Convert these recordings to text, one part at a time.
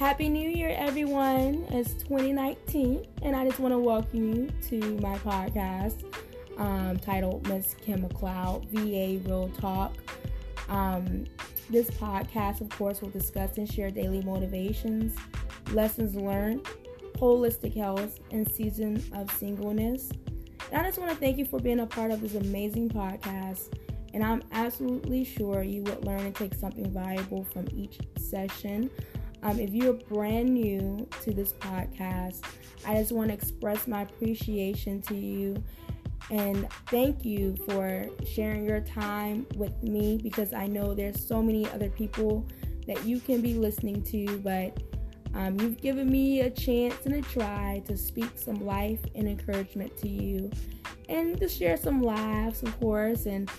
Happy New Year, everyone. It's 2019, and I just want to welcome you to my podcast um, titled Miss Kim McLeod VA Real Talk. Um, this podcast, of course, will discuss and share daily motivations, lessons learned, holistic health, and season of singleness. And I just want to thank you for being a part of this amazing podcast. And I'm absolutely sure you would learn and take something valuable from each session. Um, if you're brand new to this podcast, I just want to express my appreciation to you and thank you for sharing your time with me because I know there's so many other people that you can be listening to, but um, you've given me a chance and a try to speak some life and encouragement to you and to share some laughs, of course, and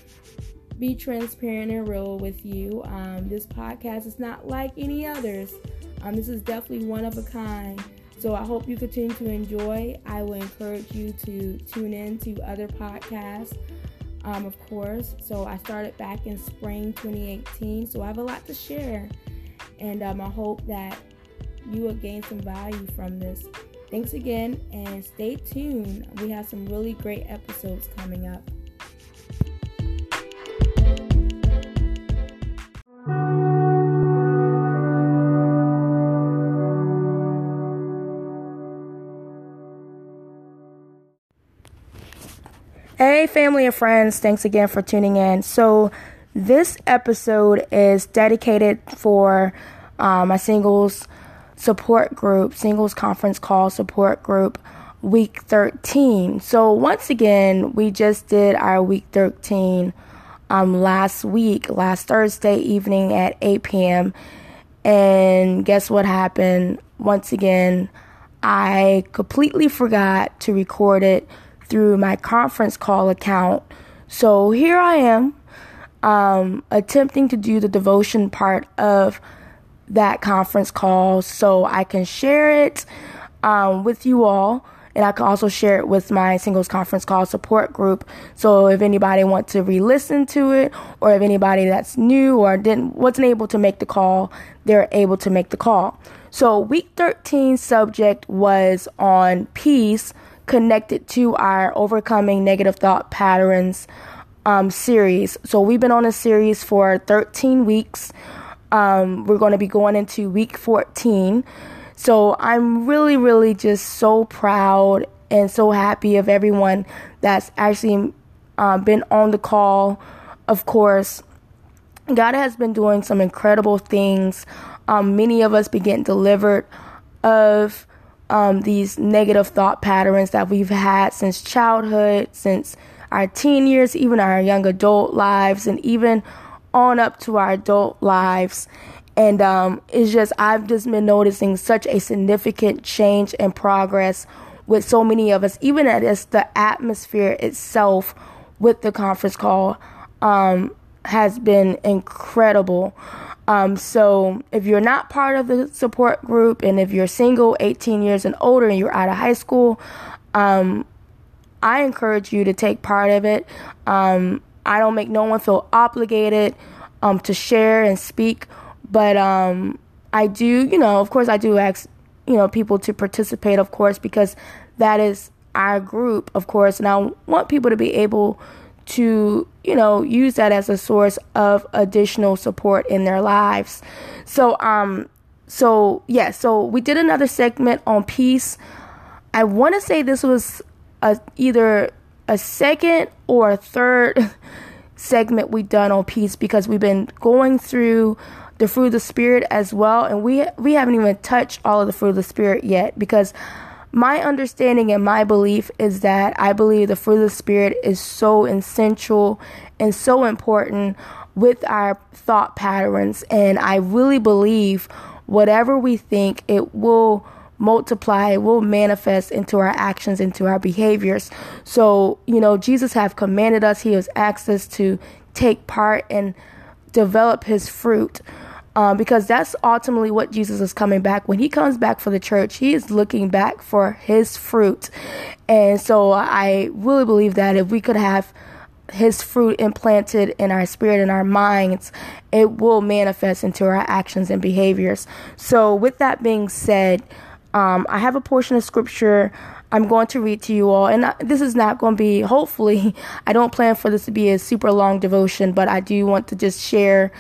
be transparent and real with you. Um, this podcast is not like any others. Um, this is definitely one of a kind. So I hope you continue to enjoy. I will encourage you to tune in to other podcasts, um, of course. So I started back in spring 2018. So I have a lot to share. And um, I hope that you will gain some value from this. Thanks again and stay tuned. We have some really great episodes coming up. Hey, family and friends, thanks again for tuning in. So, this episode is dedicated for uh, my singles support group, singles conference call support group, week 13. So, once again, we just did our week 13 um, last week, last Thursday evening at 8 p.m. And guess what happened? Once again, I completely forgot to record it through my conference call account. So here I am, um, attempting to do the devotion part of that conference call so I can share it um, with you all. And I can also share it with my singles conference call support group. So if anybody wants to re-listen to it, or if anybody that's new or didn't wasn't able to make the call, they're able to make the call. So week 13 subject was on peace connected to our overcoming negative thought patterns um, series. So we've been on a series for 13 weeks. Um, we're going to be going into week 14. So I'm really, really just so proud and so happy of everyone that's actually um, been on the call. Of course, God has been doing some incredible things. Um, many of us be getting delivered of um, these negative thought patterns that we've had since childhood, since our teen years, even our young adult lives, and even on up to our adult lives. And um, it's just, I've just been noticing such a significant change and progress with so many of us, even as the atmosphere itself with the conference call um, has been incredible. Um, so if you're not part of the support group and if you're single, 18 years and older, and you're out of high school, um, I encourage you to take part of it. Um, I don't make no one feel obligated um, to share and speak, but um, I do, you know, of course, I do ask, you know, people to participate, of course, because that is our group, of course, and I want people to be able to, you know, use that as a source of additional support in their lives. So, um, so yeah, so we did another segment on peace. I want to say this was a, either a second or a third segment we done on peace because we've been going through the fruit of the spirit as well and we we haven't even touched all of the fruit of the spirit yet because my understanding and my belief is that I believe the fruit of the spirit is so essential and so important with our thought patterns and I really believe whatever we think it will multiply, will manifest into our actions, into our behaviors. So, you know, Jesus have commanded us, he has asked us to take part and develop his fruit. Um, because that's ultimately what Jesus is coming back. When he comes back for the church, he is looking back for his fruit. And so I really believe that if we could have his fruit implanted in our spirit and our minds, it will manifest into our actions and behaviors. So, with that being said, um, I have a portion of scripture I'm going to read to you all. And this is not going to be, hopefully, I don't plan for this to be a super long devotion, but I do want to just share,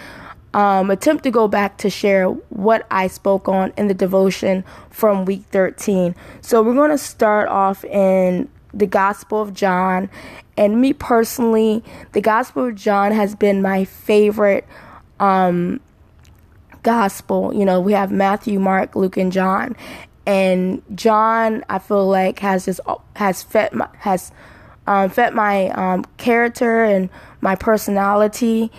um, attempt to go back to share what I spoke on in the devotion from week 13. So we're going to start off in the Gospel of John. And me personally, the Gospel of John has been my favorite um, gospel. You know, we have Matthew, Mark, Luke, and John. And John, I feel like has just has fed my, has um, fed my um, character and my personality,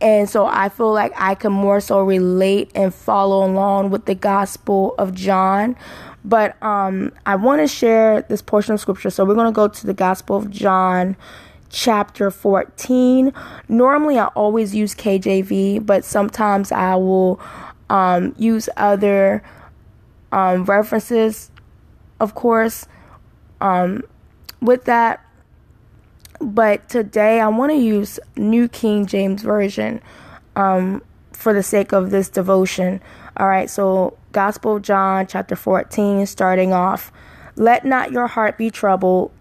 and so I feel like I can more so relate and follow along with the Gospel of John. But um, I want to share this portion of scripture. So we're going to go to the Gospel of John, chapter 14. Normally, I always use KJV, but sometimes I will um, use other um, references, of course, um, with that. But today, I want to use New King James Version um, for the sake of this devotion. All right, so Gospel John, chapter 14, starting off. Let not your heart be troubled.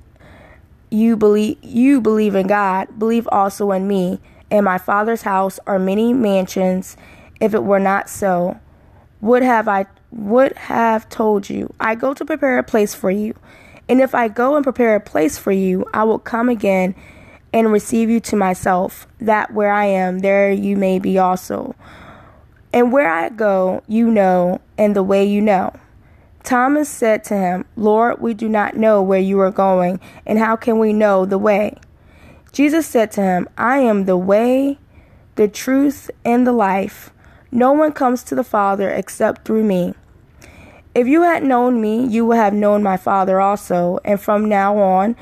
You believe you believe in God, believe also in me. In my Father's house are many mansions. If it were not so, would have I would have told you, I go to prepare a place for you. And if I go and prepare a place for you, I will come again and receive you to myself, that where I am, there you may be also. And where I go, you know, and the way you know. Thomas said to him, Lord, we do not know where you are going, and how can we know the way? Jesus said to him, I am the way, the truth, and the life. No one comes to the Father except through me. If you had known me, you would have known my Father also, and from now on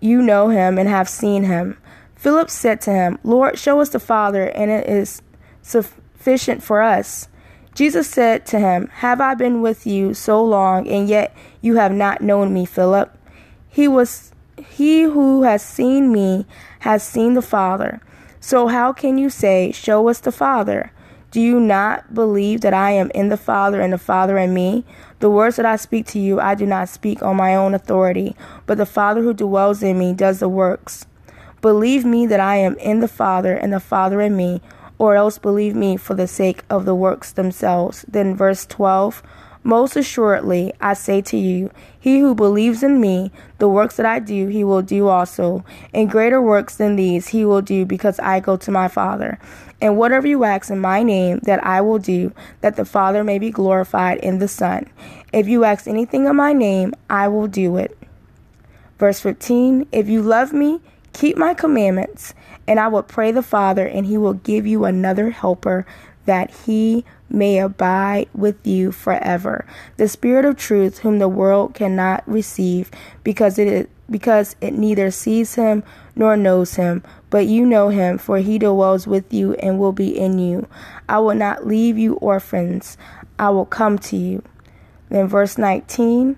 you know him and have seen him. Philip said to him, Lord, show us the Father, and it is sufficient for us. Jesus said to him, Have I been with you so long, and yet you have not known me, Philip? He was he who has seen me has seen the Father. So how can you say, Show us the Father? Do you not believe that I am in the Father and the Father in me? The words that I speak to you, I do not speak on my own authority, but the Father who dwells in me does the works. Believe me that I am in the Father and the Father in me, or else believe me for the sake of the works themselves. Then, verse 12 Most assuredly, I say to you, he who believes in me, the works that I do, he will do also. And greater works than these he will do, because I go to my Father. And whatever you ask in my name, that I will do, that the Father may be glorified in the Son. If you ask anything in my name, I will do it. Verse 15 If you love me, keep my commandments. And I will pray the Father, and he will give you another helper that he may abide with you forever. The Spirit of truth, whom the world cannot receive, because it because it neither sees him nor knows him, but you know him, for he dwells with you and will be in you. I will not leave you orphans, I will come to you. Then verse 19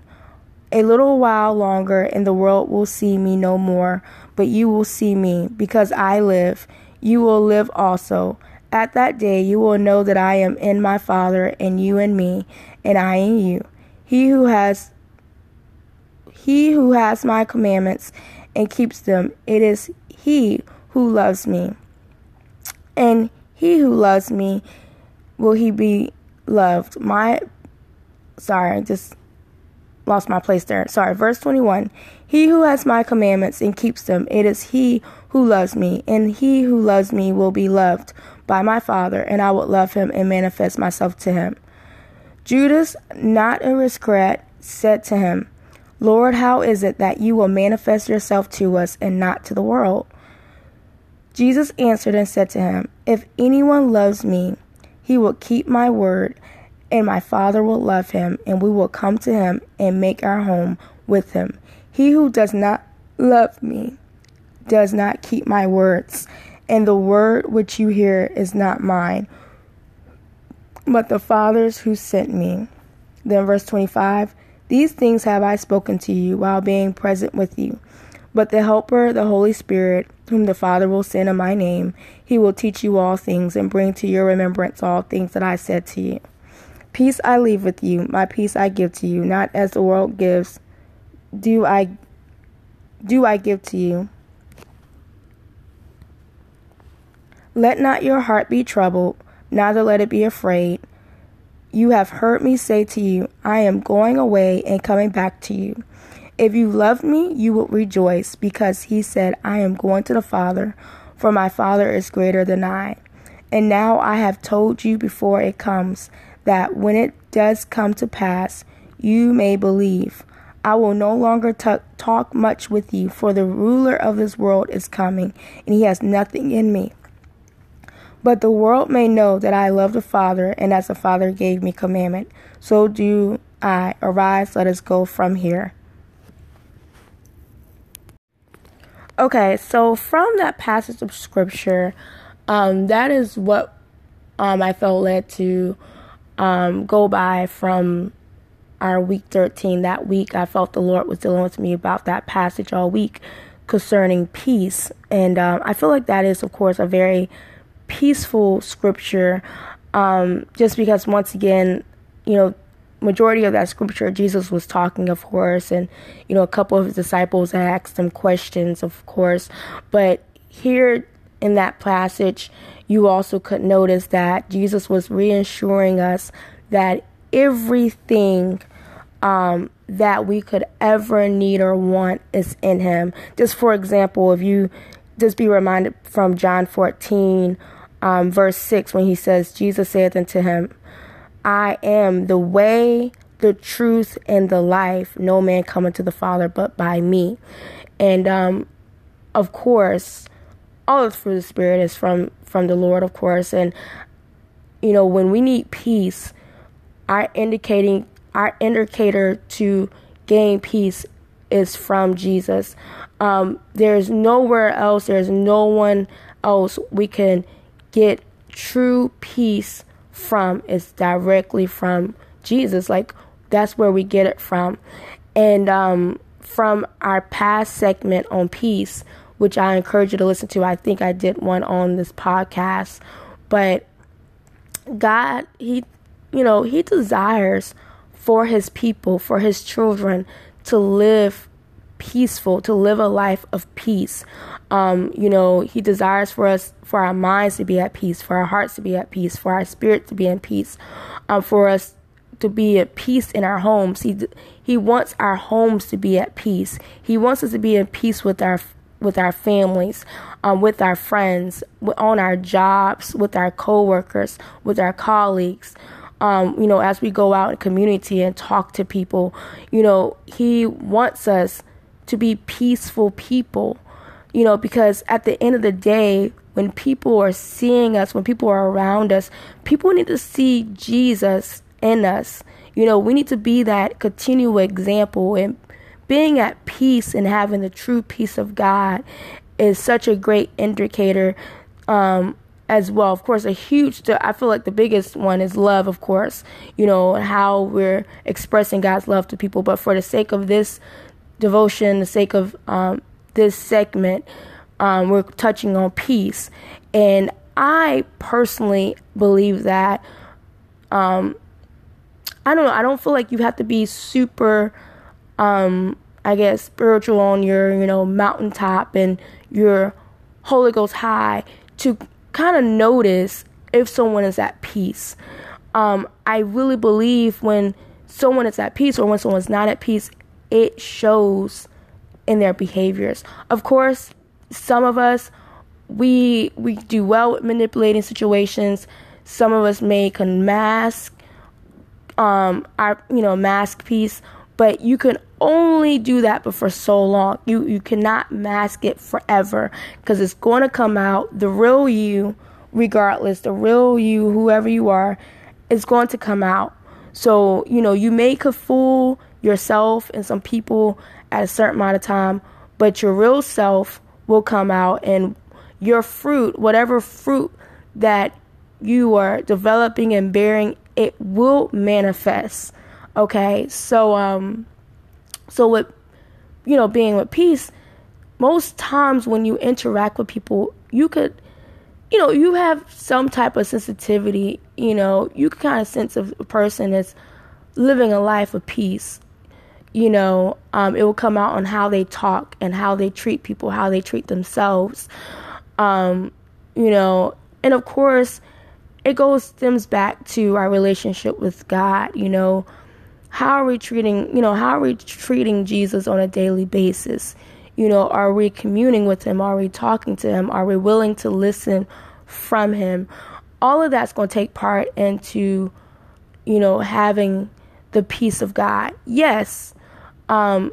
A little while longer, and the world will see me no more but you will see me. Because I live, you will live also. At that day you will know that I am in my Father, and you in me, and I in you. He who has he who has my commandments and keeps them, it is he who loves me. And he who loves me will he be loved. My sorry, just lost my place there. Sorry, verse 21. He who has my commandments and keeps them, it is he who loves me, and he who loves me will be loved by my Father, and I will love him and manifest myself to him. Judas, not a Iscariot, said to him, Lord, how is it that you will manifest yourself to us and not to the world? Jesus answered and said to him, If anyone loves me, he will keep my word and my Father will love him, and we will come to him and make our home with him. He who does not love me does not keep my words, and the word which you hear is not mine, but the Father's who sent me. Then, verse 25 These things have I spoken to you while being present with you. But the Helper, the Holy Spirit, whom the Father will send in my name, he will teach you all things and bring to your remembrance all things that I said to you. Peace I leave with you, my peace I give to you, not as the world gives, do I do I give to you. Let not your heart be troubled, neither let it be afraid. You have heard me say to you, I am going away and coming back to you. If you loved me, you would rejoice, because he said, I am going to the Father, for my Father is greater than I. And now I have told you before it comes, that when it does come to pass, you may believe. I will no longer t- talk much with you, for the ruler of this world is coming, and he has nothing in me. But the world may know that I love the Father, and as the Father gave me commandment, so do I. Arise, let us go from here. Okay, so from that passage of scripture, um, that is what um, I felt led to um, go by from our week 13. That week, I felt the Lord was dealing with me about that passage all week concerning peace. And um, I feel like that is, of course, a very peaceful scripture um, just because, once again, you know, majority of that scripture Jesus was talking, of course, and you know a couple of his disciples asked him questions, of course, but here in that passage, you also could notice that Jesus was reassuring us that everything um, that we could ever need or want is in Him. Just for example, if you just be reminded from John 14, um, verse 6, when he says, Jesus saith unto him, I am the way, the truth, and the life. No man cometh to the Father but by me. And um, of course, all the fruit of the Spirit is from from the Lord, of course. And you know, when we need peace, our indicating our indicator to gain peace is from Jesus. Um, there's nowhere else. There's no one else we can get true peace from is directly from Jesus. Like that's where we get it from. And um, from our past segment on peace, which I encourage you to listen to. I think I did one on this podcast, but God, He, you know, He desires for His people, for His children to live peaceful, to live a life of peace. Um, you know, He desires for us, for our minds to be at peace, for our hearts to be at peace, for our spirit to be in peace, um, for us to be at peace in our homes. He He wants our homes to be at peace. He wants us to be in peace with our with our families, um, with our friends, on our jobs, with our coworkers, with our colleagues. Um, you know, as we go out in community and talk to people, you know, he wants us to be peaceful people, you know, because at the end of the day, when people are seeing us, when people are around us, people need to see Jesus in us. You know, we need to be that continual example and being at peace and having the true peace of God is such a great indicator um, as well. Of course, a huge, I feel like the biggest one is love, of course, you know, how we're expressing God's love to people. But for the sake of this devotion, the sake of um, this segment, um, we're touching on peace. And I personally believe that, um, I don't know, I don't feel like you have to be super, um, I guess, spiritual on your, you know, mountaintop and your Holy Ghost high to kind of notice if someone is at peace. Um, I really believe when someone is at peace or when someone's not at peace, it shows in their behaviors. Of course, some of us we we do well with manipulating situations. Some of us may can mask um our you know mask peace, but you can only do that but for so long. You you cannot mask it forever because it's going to come out. The real you, regardless, the real you, whoever you are, is going to come out. So you know you may could fool yourself and some people at a certain amount of time, but your real self will come out and your fruit, whatever fruit that you are developing and bearing, it will manifest. Okay? So um so with you know being with peace, most times when you interact with people, you could, you know, you have some type of sensitivity. You know, you can kind of sense a person that's living a life of peace. You know, um, it will come out on how they talk and how they treat people, how they treat themselves. Um, you know, and of course, it goes stems back to our relationship with God. You know, how are we treating? You know, how are we treating Jesus on a daily basis? You know, are we communing with him? Are we talking to him? Are we willing to listen from him? All of that's going to take part into, you know, having the peace of God. Yes, um,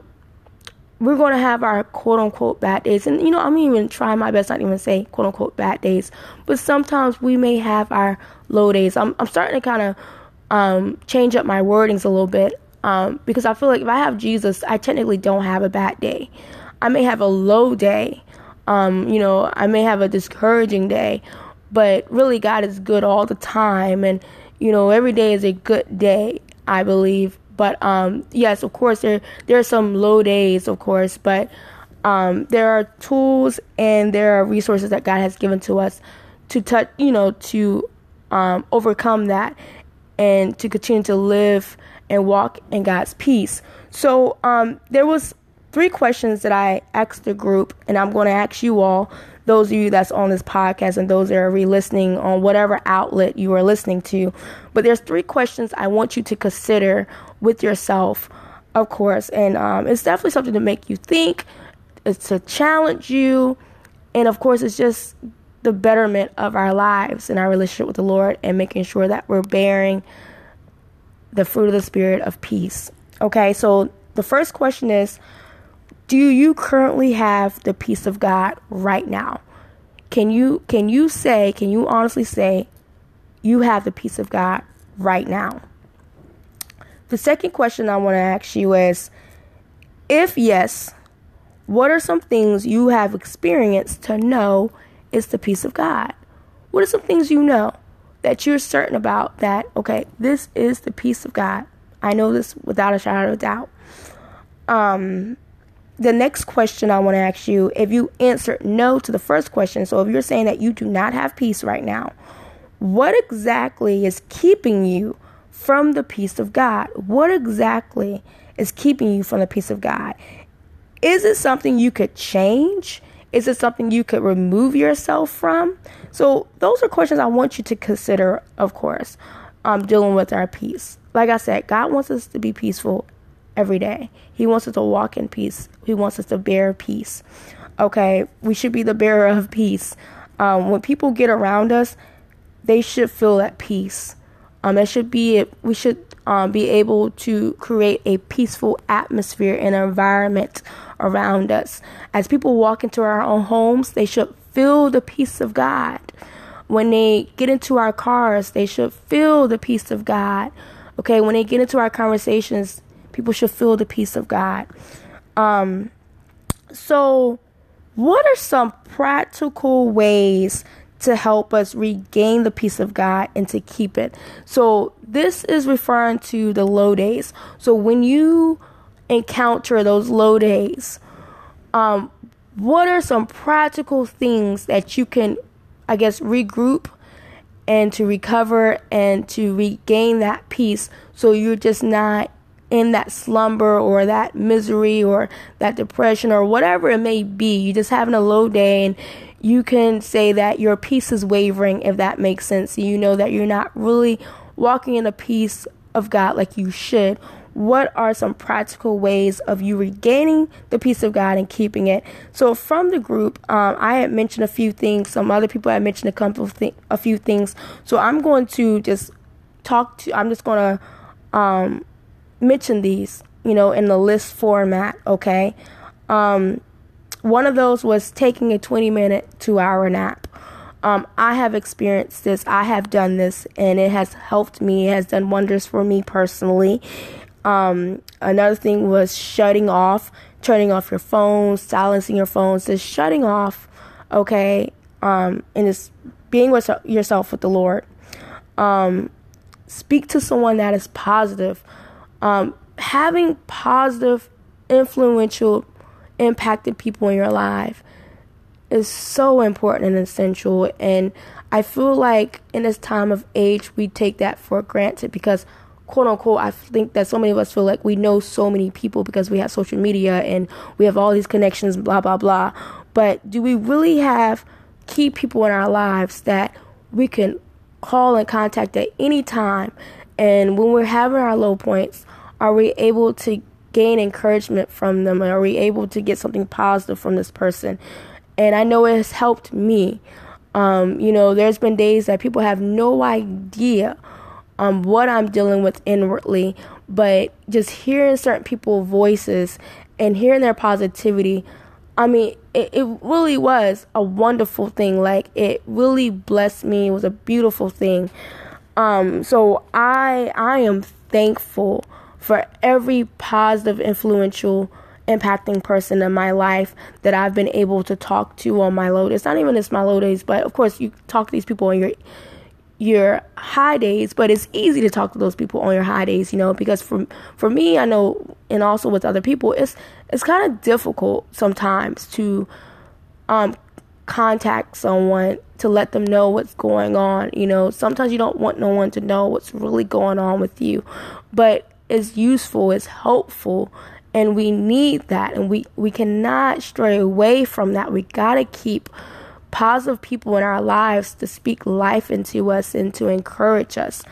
we're going to have our quote unquote bad days. And, you know, I'm even trying my best not even say quote unquote bad days, but sometimes we may have our low days. I'm, I'm starting to kind of um, change up my wordings a little bit um, because I feel like if I have Jesus, I technically don't have a bad day. I may have a low day. Um, you know, I may have a discouraging day, but really God is good all the time and you know, every day is a good day, I believe. But um yes, of course there there are some low days, of course, but um there are tools and there are resources that God has given to us to touch, you know, to um overcome that and to continue to live and walk in God's peace. So um there was three questions that I asked the group, and I'm going to ask you all, those of you that's on this podcast and those that are re-listening on whatever outlet you are listening to. But there's three questions I want you to consider with yourself, of course, and um, it's definitely something to make you think, it's to challenge you, and of course, it's just the betterment of our lives and our relationship with the Lord, and making sure that we're bearing the fruit of the spirit of peace. Okay, so the first question is do you currently have the peace of God right now? Can you can you say, can you honestly say you have the peace of God right now? The second question I want to ask you is if yes, what are some things you have experienced to know is the peace of God? What are some things you know that you're certain about that, okay, this is the peace of God? I know this without a shadow of doubt. Um, the next question I want to ask you if you answer no to the first question, so if you're saying that you do not have peace right now, what exactly is keeping you from the peace of God? What exactly is keeping you from the peace of God? Is it something you could change? Is it something you could remove yourself from? So, those are questions I want you to consider, of course, um, dealing with our peace. Like I said, God wants us to be peaceful every day. He wants us to walk in peace. He wants us to bear peace. Okay, we should be the bearer of peace. Um, when people get around us, they should feel at peace. Um, it should be we should um, be able to create a peaceful atmosphere and environment around us. As people walk into our own homes, they should feel the peace of God. When they get into our cars, they should feel the peace of God. Okay, when they get into our conversations, People should feel the peace of God. Um, so, what are some practical ways to help us regain the peace of God and to keep it? So, this is referring to the low days. So, when you encounter those low days, um, what are some practical things that you can, I guess, regroup and to recover and to regain that peace so you're just not in that slumber or that misery or that depression or whatever it may be. You're just having a low day and you can say that your peace is wavering if that makes sense. You know that you're not really walking in the peace of God like you should. What are some practical ways of you regaining the peace of God and keeping it? So, from the group, um, I had mentioned a few things. Some other people had mentioned a couple of th- a few things. So, I'm going to just talk to. I'm just going to um, mention these, you know, in the list format, okay? Um, one of those was taking a 20 minute, two hour nap. Um, I have experienced this, I have done this, and it has helped me, it has done wonders for me personally. Um, another thing was shutting off, turning off your phone, silencing your phones, just shutting off, okay? Um, and just being with yourself with the Lord. Um, speak to someone that is positive um, having positive, influential impacted people in your life is so important and essential. And I feel like in this time of age, we take that for granted because, quote unquote, I think that so many of us feel like we know so many people because we have social media and we have all these connections, blah, blah, blah. But do we really have key people in our lives that we can call and contact at any time? And when we're having our low points, are we able to gain encouragement from them? Are we able to get something positive from this person? And I know it has helped me. Um, you know, there's been days that people have no idea um, what I'm dealing with inwardly, but just hearing certain people's voices and hearing their positivity, I mean, it, it really was a wonderful thing. Like, it really blessed me. It was a beautiful thing. Um, so I I am thankful for every positive, influential, impacting person in my life that I've been able to talk to on my low. days. Not even just my low days, but of course you talk to these people on your your high days, but it's easy to talk to those people on your high days, you know, because for for me, I know, and also with other people, it's it's kind of difficult sometimes to um contact someone to let them know what's going on. You know, sometimes you don't want no one to know what's really going on with you, but is useful, is helpful, and we need that. And we, we cannot stray away from that. We got to keep positive people in our lives to speak life into us and to encourage us.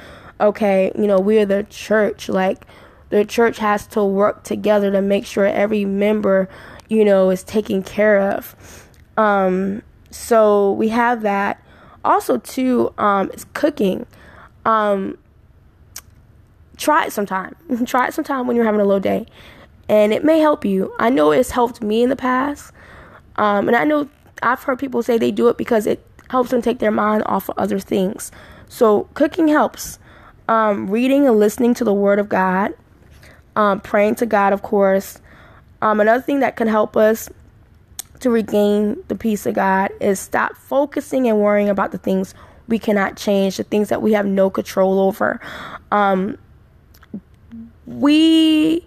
Okay, you know, we're the church. Like, the church has to work together to make sure every member, you know, is taken care of. Um, so we have that. Also, too, um, is cooking. Um, try it sometime. try it sometime when you're having a low day, and it may help you. I know it's helped me in the past, um, and I know I've heard people say they do it because it helps them take their mind off of other things. So cooking helps. Um, reading and listening to the Word of God, um, praying to God, of course. Um, another thing that can help us to regain the peace of God is stop focusing and worrying about the things we cannot change, the things that we have no control over. Um, we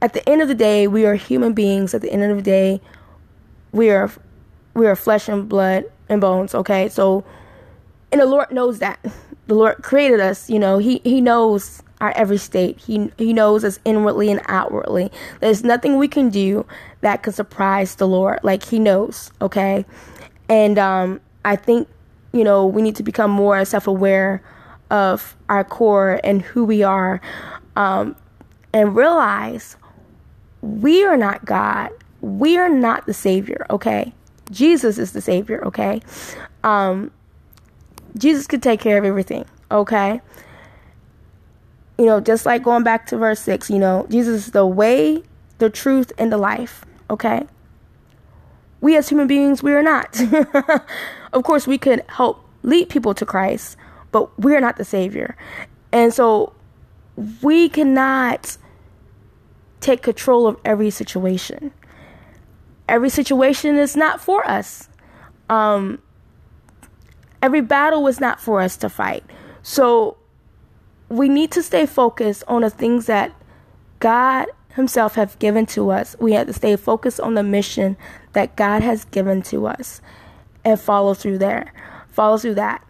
at the end of the day we are human beings. At the end of the day we are we are flesh and blood and bones okay? So and the lord knows that. The lord created us you know? He he knows our every state. He he knows us inwardly and outwardly. There's nothing we can do that could surprise the lord. Like he knows okay? And um i think you know we need to become more self-aware of our core and who we are um, and realize we are not God. We are not the Savior, okay? Jesus is the Savior, okay? Um, Jesus could take care of everything, okay? You know, just like going back to verse 6, you know, Jesus is the way, the truth, and the life, okay? We as human beings, we are not. of course, we could help lead people to Christ, but we're not the Savior. And so we cannot take control of every situation. Every situation is not for us. Um, every battle is not for us to fight. So we need to stay focused on the things that God Himself have given to us. We have to stay focused on the mission that God has given to us and follow through there. Follow through that.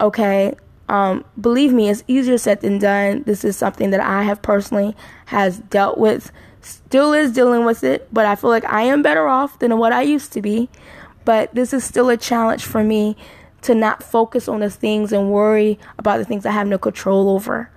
Okay. Um, believe me, it's easier said than done. This is something that I have personally has dealt with, still is dealing with it, but I feel like I am better off than what I used to be. But this is still a challenge for me to not focus on the things and worry about the things I have no control over.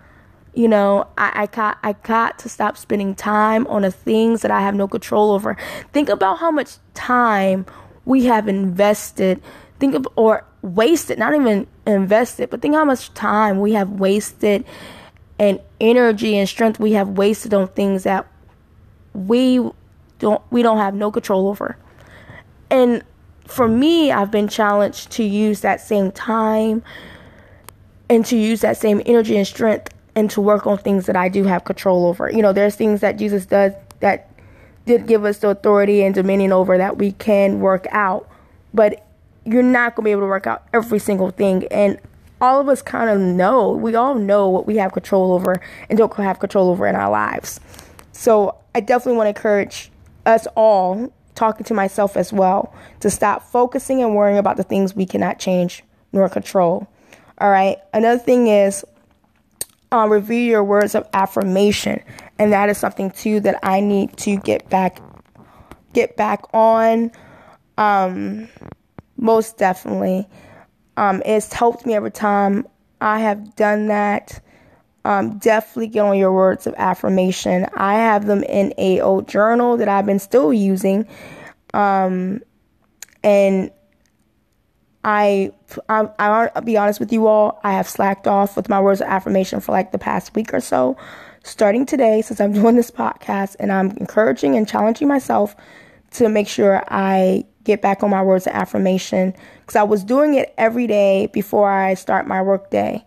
You know, I, I got I got to stop spending time on the things that I have no control over. Think about how much time we have invested. Think of or wasted, not even invested, but think how much time we have wasted and energy and strength we have wasted on things that we don't we don't have no control over. And for me, I've been challenged to use that same time and to use that same energy and strength and to work on things that I do have control over. You know, there's things that Jesus does that did give us the authority and dominion over that we can work out. But you're not going to be able to work out every single thing. And all of us kind of know, we all know what we have control over and don't have control over in our lives. So I definitely want to encourage us all, talking to myself as well, to stop focusing and worrying about the things we cannot change nor control. All right. Another thing is uh, review your words of affirmation, and that is something too that I need to get back get back on. Um, most definitely, um, it's helped me every time I have done that. Um, definitely get on your words of affirmation. I have them in a old journal that I've been still using, um, and I, I, I'll be honest with you all. I have slacked off with my words of affirmation for like the past week or so. Starting today, since I'm doing this podcast, and I'm encouraging and challenging myself to make sure I get back on my words of affirmation because I was doing it every day before I start my work day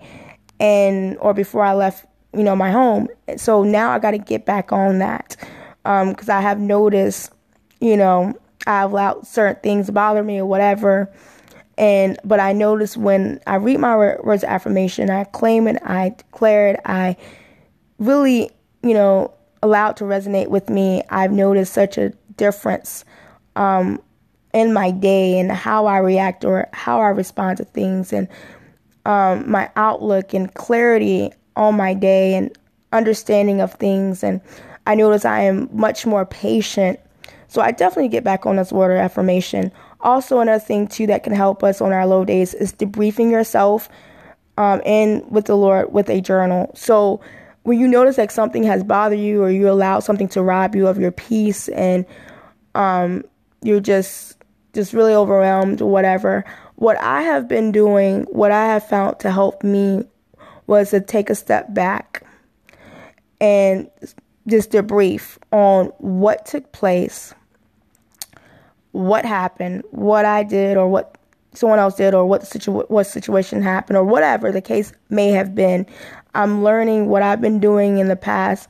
and or before I left, you know, my home. So now I got to get back on that because um, I have noticed, you know, I've allowed certain things bother me or whatever and but I notice when I read my words of affirmation, I claim it, I declare it, I really, you know, allow it to resonate with me. I've noticed such a difference um, in my day and how I react or how I respond to things and um, my outlook and clarity on my day and understanding of things. And I notice I am much more patient. So I definitely get back on this word of affirmation also, another thing too that can help us on our low days is debriefing yourself um, and with the Lord with a journal. So when you notice that something has bothered you or you allow something to rob you of your peace and um, you're just just really overwhelmed whatever, what I have been doing, what I have found to help me was to take a step back and just debrief on what took place what happened, what I did, or what someone else did, or what situ- what situation happened, or whatever the case may have been. I'm learning what I've been doing in the past.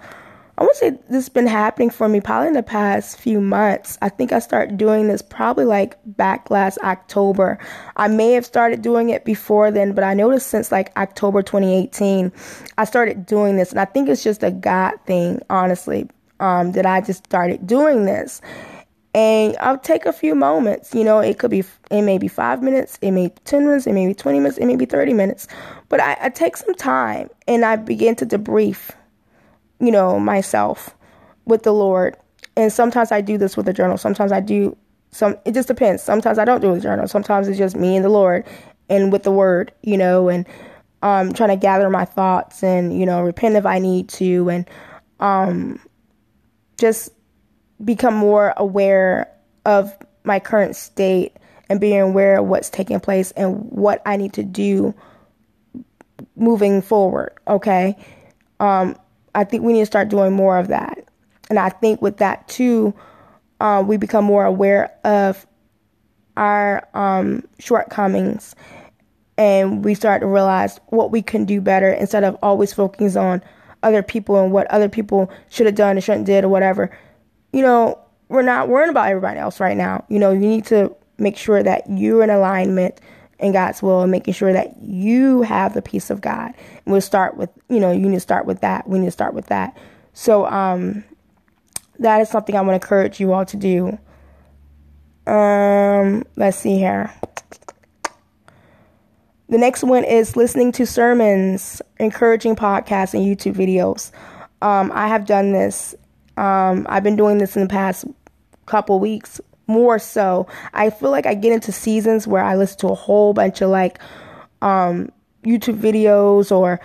I would say this has been happening for me probably in the past few months. I think I started doing this probably like back last October. I may have started doing it before then, but I noticed since like October 2018, I started doing this. And I think it's just a God thing, honestly, um, that I just started doing this and I'll take a few moments. You know, it could be, it may be five minutes, it may be 10 minutes, it may be 20 minutes, it may be 30 minutes. But I, I take some time and I begin to debrief, you know, myself with the Lord. And sometimes I do this with a journal. Sometimes I do some, it just depends. Sometimes I don't do a journal. Sometimes it's just me and the Lord and with the word, you know, and um, trying to gather my thoughts and, you know, repent if I need to and um, just become more aware of my current state and being aware of what's taking place and what I need to do moving forward. Okay. Um, I think we need to start doing more of that. And I think with that too, uh, we become more aware of our um, shortcomings and we start to realize what we can do better instead of always focusing on other people and what other people should have done and shouldn't did or whatever you know, we're not worrying about everybody else right now. You know, you need to make sure that you're in alignment in God's will and making sure that you have the peace of God. And we'll start with, you know, you need to start with that. We need to start with that. So, um, that is something I want to encourage you all to do. Um, let's see here. The next one is listening to sermons, encouraging podcasts, and YouTube videos. Um, I have done this um, I've been doing this in the past couple weeks more so. I feel like I get into seasons where I listen to a whole bunch of like um, YouTube videos or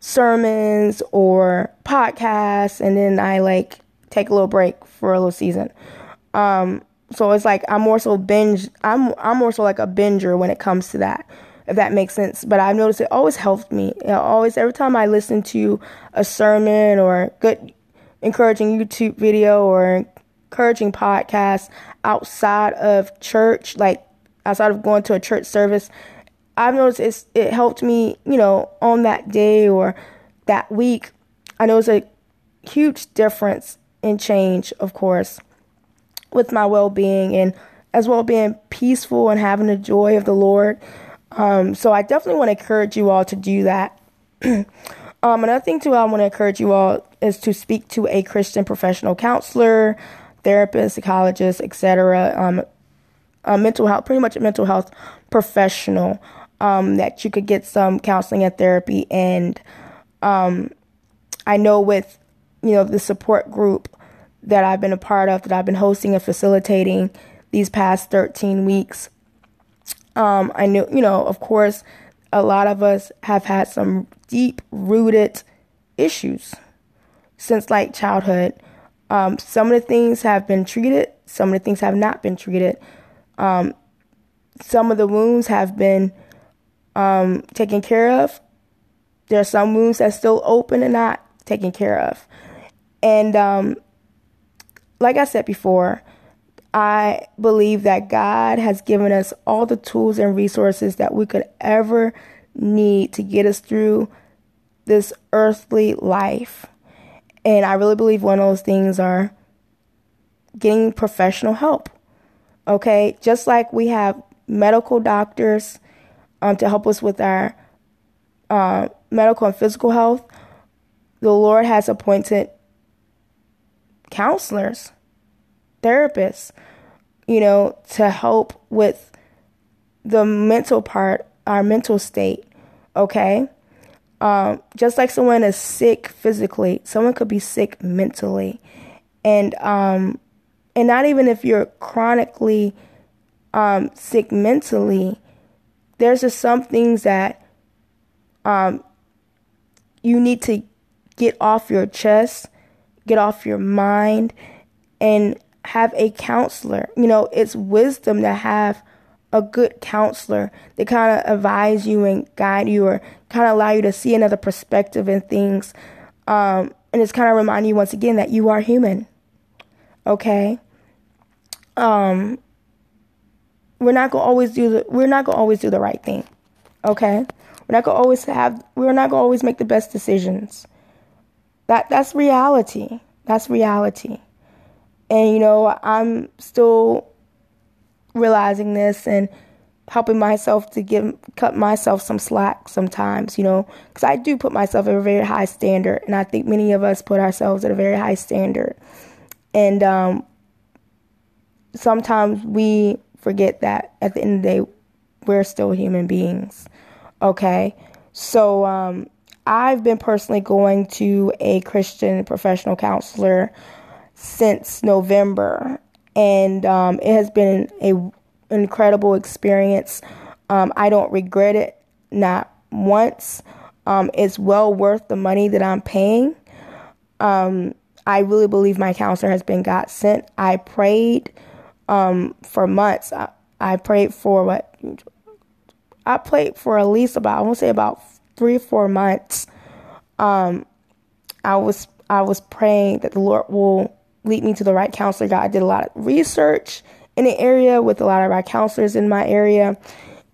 sermons or podcasts, and then I like take a little break for a little season. Um, so it's like I'm more so binge. I'm I'm more so like a binger when it comes to that, if that makes sense. But I've noticed it always helped me. It always every time I listen to a sermon or good encouraging YouTube video or encouraging podcasts outside of church, like outside of going to a church service, I've noticed it's, it helped me, you know, on that day or that week. I noticed a huge difference in change, of course, with my well being and as well being peaceful and having the joy of the Lord. Um, so I definitely want to encourage you all to do that. Um, another thing too, I want to encourage you all is to speak to a Christian professional counselor, therapist, psychologists, etc. Um, a mental health, pretty much a mental health professional. Um, that you could get some counseling and therapy, and um, I know with you know the support group that I've been a part of, that I've been hosting and facilitating these past 13 weeks. Um, I knew, you know, of course, a lot of us have had some deep rooted issues since like childhood. Um, some of the things have been treated, some of the things have not been treated. Um, some of the wounds have been um, taken care of. There are some wounds that still open and not taken care of. And um, like I said before, I believe that God has given us all the tools and resources that we could ever need to get us through this earthly life. And I really believe one of those things are getting professional help. Okay, just like we have medical doctors um, to help us with our uh, medical and physical health, the Lord has appointed counselors, therapists, you know, to help with the mental part, our mental state. Okay. Um, just like someone is sick physically, someone could be sick mentally. And um, and not even if you're chronically um, sick mentally, there's just some things that um, you need to get off your chest, get off your mind, and have a counselor. You know, it's wisdom to have a good counselor They kind of advise you and guide you or kind of allow you to see another perspective in things. Um, and it's kind of remind you once again that you are human. Okay? Um, we're not gonna always do the we're not gonna always do the right thing. Okay? We're not gonna always have we're not gonna always make the best decisions. That that's reality. That's reality. And you know, I'm still realizing this and helping myself to give cut myself some slack sometimes, you know, because I do put myself at a very high standard, and I think many of us put ourselves at a very high standard, and um, sometimes we forget that at the end of the day, we're still human beings. Okay, so um, I've been personally going to a Christian professional counselor since November, and um, it has been a incredible experience. Um, I don't regret it, not once. Um, it's well worth the money that I'm paying. Um, I really believe my counselor has been God sent. I prayed um, for months. I, I prayed for what? I prayed for at least about I want to say about three or four months. Um, I was I was praying that the Lord will lead me to the right counselor. God, I did a lot of research in the area with a lot of our counselors in my area,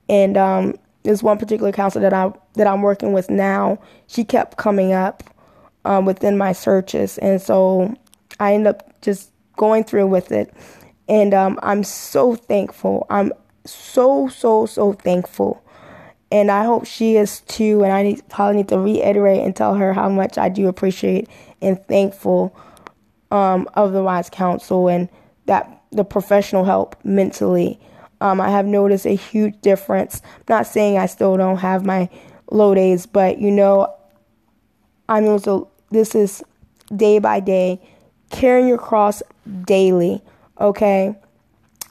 and um, there's one particular counselor that I that I'm working with now. She kept coming up um, within my searches, and so I ended up just going through with it, and um, I'm so thankful. I'm so so so thankful. And I hope she is too. And I need, probably need to reiterate and tell her how much I do appreciate and thankful um, of the Wise Counsel and that the professional help mentally. Um, I have noticed a huge difference. I'm not saying I still don't have my low days, but you know, I know so this is day by day, carrying your cross daily, okay?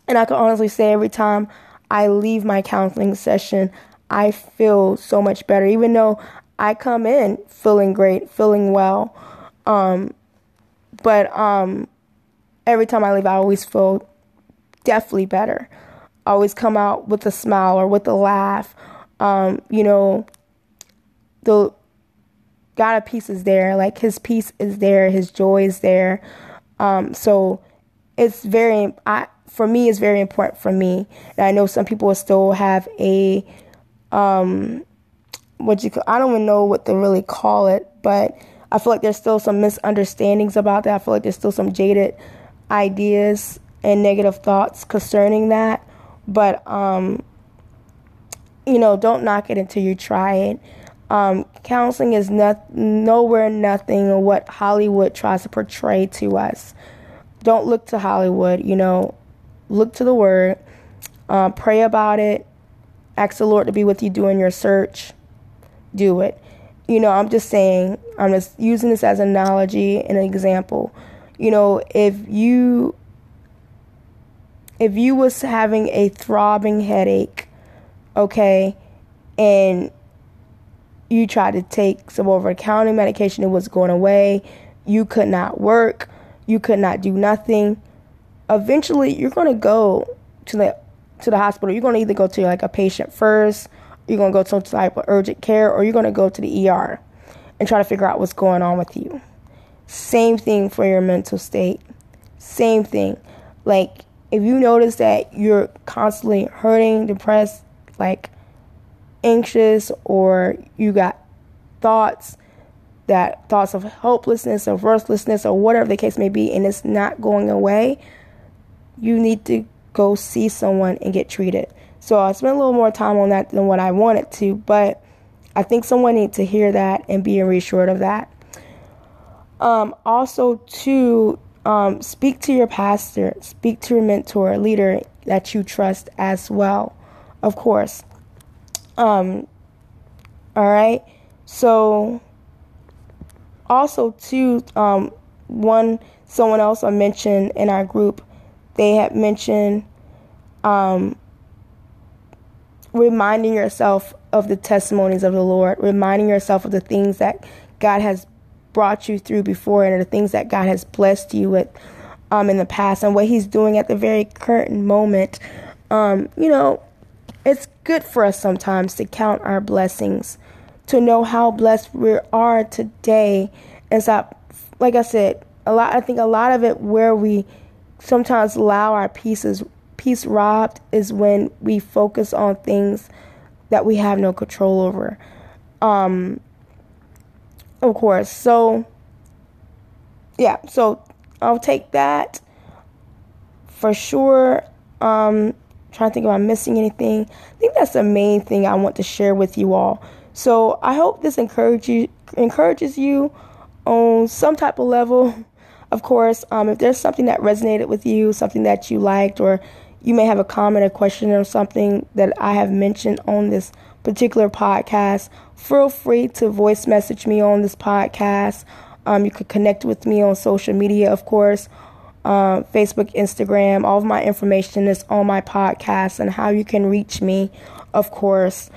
And I can honestly say every time I leave my counseling session, I feel so much better, even though I come in feeling great, feeling well. Um, but um, every time I leave, I always feel definitely better. I always come out with a smile or with a laugh. Um, you know, the God of peace is there. Like His peace is there. His joy is there. Um, so it's very, I, for me, it's very important for me. And I know some people still have a, um, what you, I don't even know what to really call it, but I feel like there's still some misunderstandings about that. I feel like there's still some jaded ideas and negative thoughts concerning that. But, um, you know, don't knock it until you try it. Um, counseling is not, nowhere nothing what Hollywood tries to portray to us. don't look to Hollywood. You know, look to the Word, uh, pray about it, ask the Lord to be with you doing your search. Do it. You know, I'm just saying, I'm just using this as an analogy and an example. You know, if you if you was having a throbbing headache, okay, and you tried to take some over counter medication, it was going away, you could not work, you could not do nothing. Eventually, you're to go to the to the hospital. You're to either go to like a patient first, you're to go to some type of urgent care, or you're to go to the ER and try to figure out what's going on with you. Same thing for your mental state. Same thing. Like if you notice that you're constantly hurting, depressed, like anxious, or you got thoughts that thoughts of hopelessness or worthlessness or whatever the case may be, and it's not going away, you need to go see someone and get treated. So I spent a little more time on that than what I wanted to, but I think someone needs to hear that and be reassured of that. Um, also, to um, speak to your pastor, speak to your mentor, leader that you trust as well, of course. Um, all right. So, also, too, um, one someone else I mentioned in our group, they had mentioned um, reminding yourself of the testimonies of the Lord, reminding yourself of the things that God has brought you through before and the things that God has blessed you with um, in the past and what He's doing at the very current moment. Um, you know, it's good for us sometimes to count our blessings, to know how blessed we are today, and stop. Like I said, a lot. I think a lot of it where we sometimes allow our pieces peace robbed is when we focus on things that we have no control over. Um, of course. So, yeah, so I'll take that for sure. Um, trying to think if I'm missing anything. I think that's the main thing I want to share with you all. So I hope this encourage you, encourages you on some type of level. Of course, um, if there's something that resonated with you, something that you liked, or you may have a comment or question or something that I have mentioned on this particular podcast, feel free to voice message me on this podcast. Um, you could connect with me on social media, of course, uh, Facebook, Instagram. All of my information is on my podcast and how you can reach me, of course.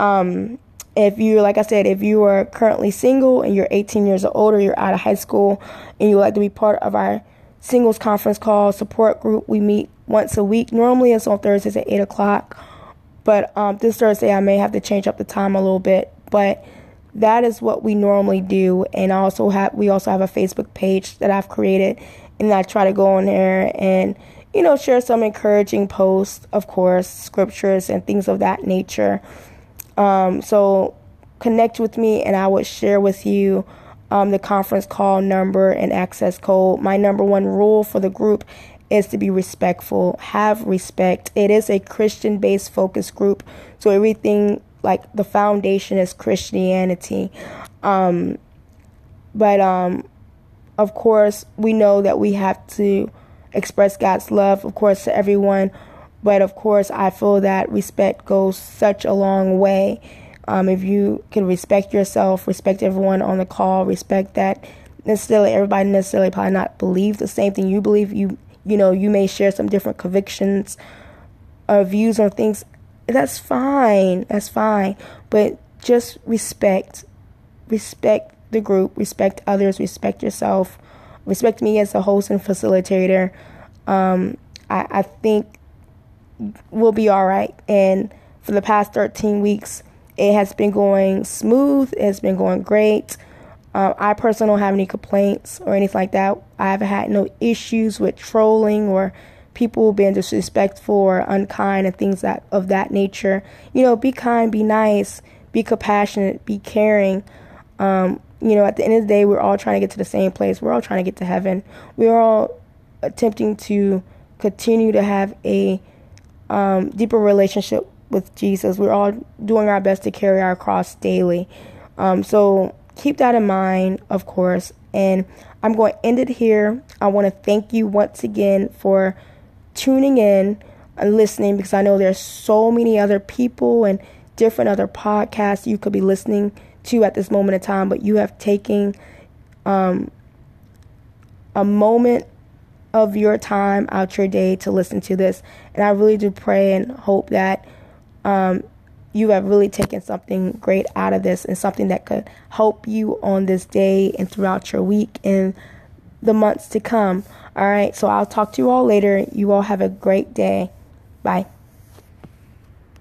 Um, if you, like I said, if you are currently single and you're 18 years or older, you're out of high school, and you would like to be part of our singles conference call support group, we meet once a week. Normally it's on Thursdays at 8 o'clock. But um, this Thursday, I may have to change up the time a little bit. But that is what we normally do. And I also have we also have a Facebook page that I've created, and I try to go on there and you know share some encouraging posts, of course, scriptures and things of that nature. Um, so connect with me, and I would share with you. Um, the conference call number and access code. My number one rule for the group is to be respectful, have respect. It is a Christian based focus group, so everything like the foundation is Christianity. Um, but um, of course, we know that we have to express God's love, of course, to everyone. But of course, I feel that respect goes such a long way. Um, if you can respect yourself, respect everyone on the call, respect that necessarily everybody necessarily probably not believe the same thing you believe, you you know, you may share some different convictions or views on things. That's fine. That's fine. But just respect. Respect the group, respect others, respect yourself, respect me as a host and facilitator. Um, I, I think we'll be all right. And for the past 13 weeks, it has been going smooth, it has been going great. Um, I personally don't have any complaints or anything like that. I haven't had no issues with trolling or people being disrespectful or unkind and things that of that nature. You know, be kind, be nice, be compassionate, be caring. Um, you know, at the end of the day, we're all trying to get to the same place. We're all trying to get to heaven. We're all attempting to continue to have a um, deeper relationship with Jesus. We're all doing our best to carry our cross daily. Um, so keep that in mind, of course. And I'm going to end it here. I want to thank you once again for tuning in and listening because I know there's so many other people and different other podcasts you could be listening to at this moment in time, but you have taken um, a moment of your time out your day to listen to this. And I really do pray and hope that um, you have really taken something great out of this and something that could help you on this day and throughout your week and the months to come. All right, so I'll talk to you all later. You all have a great day. Bye.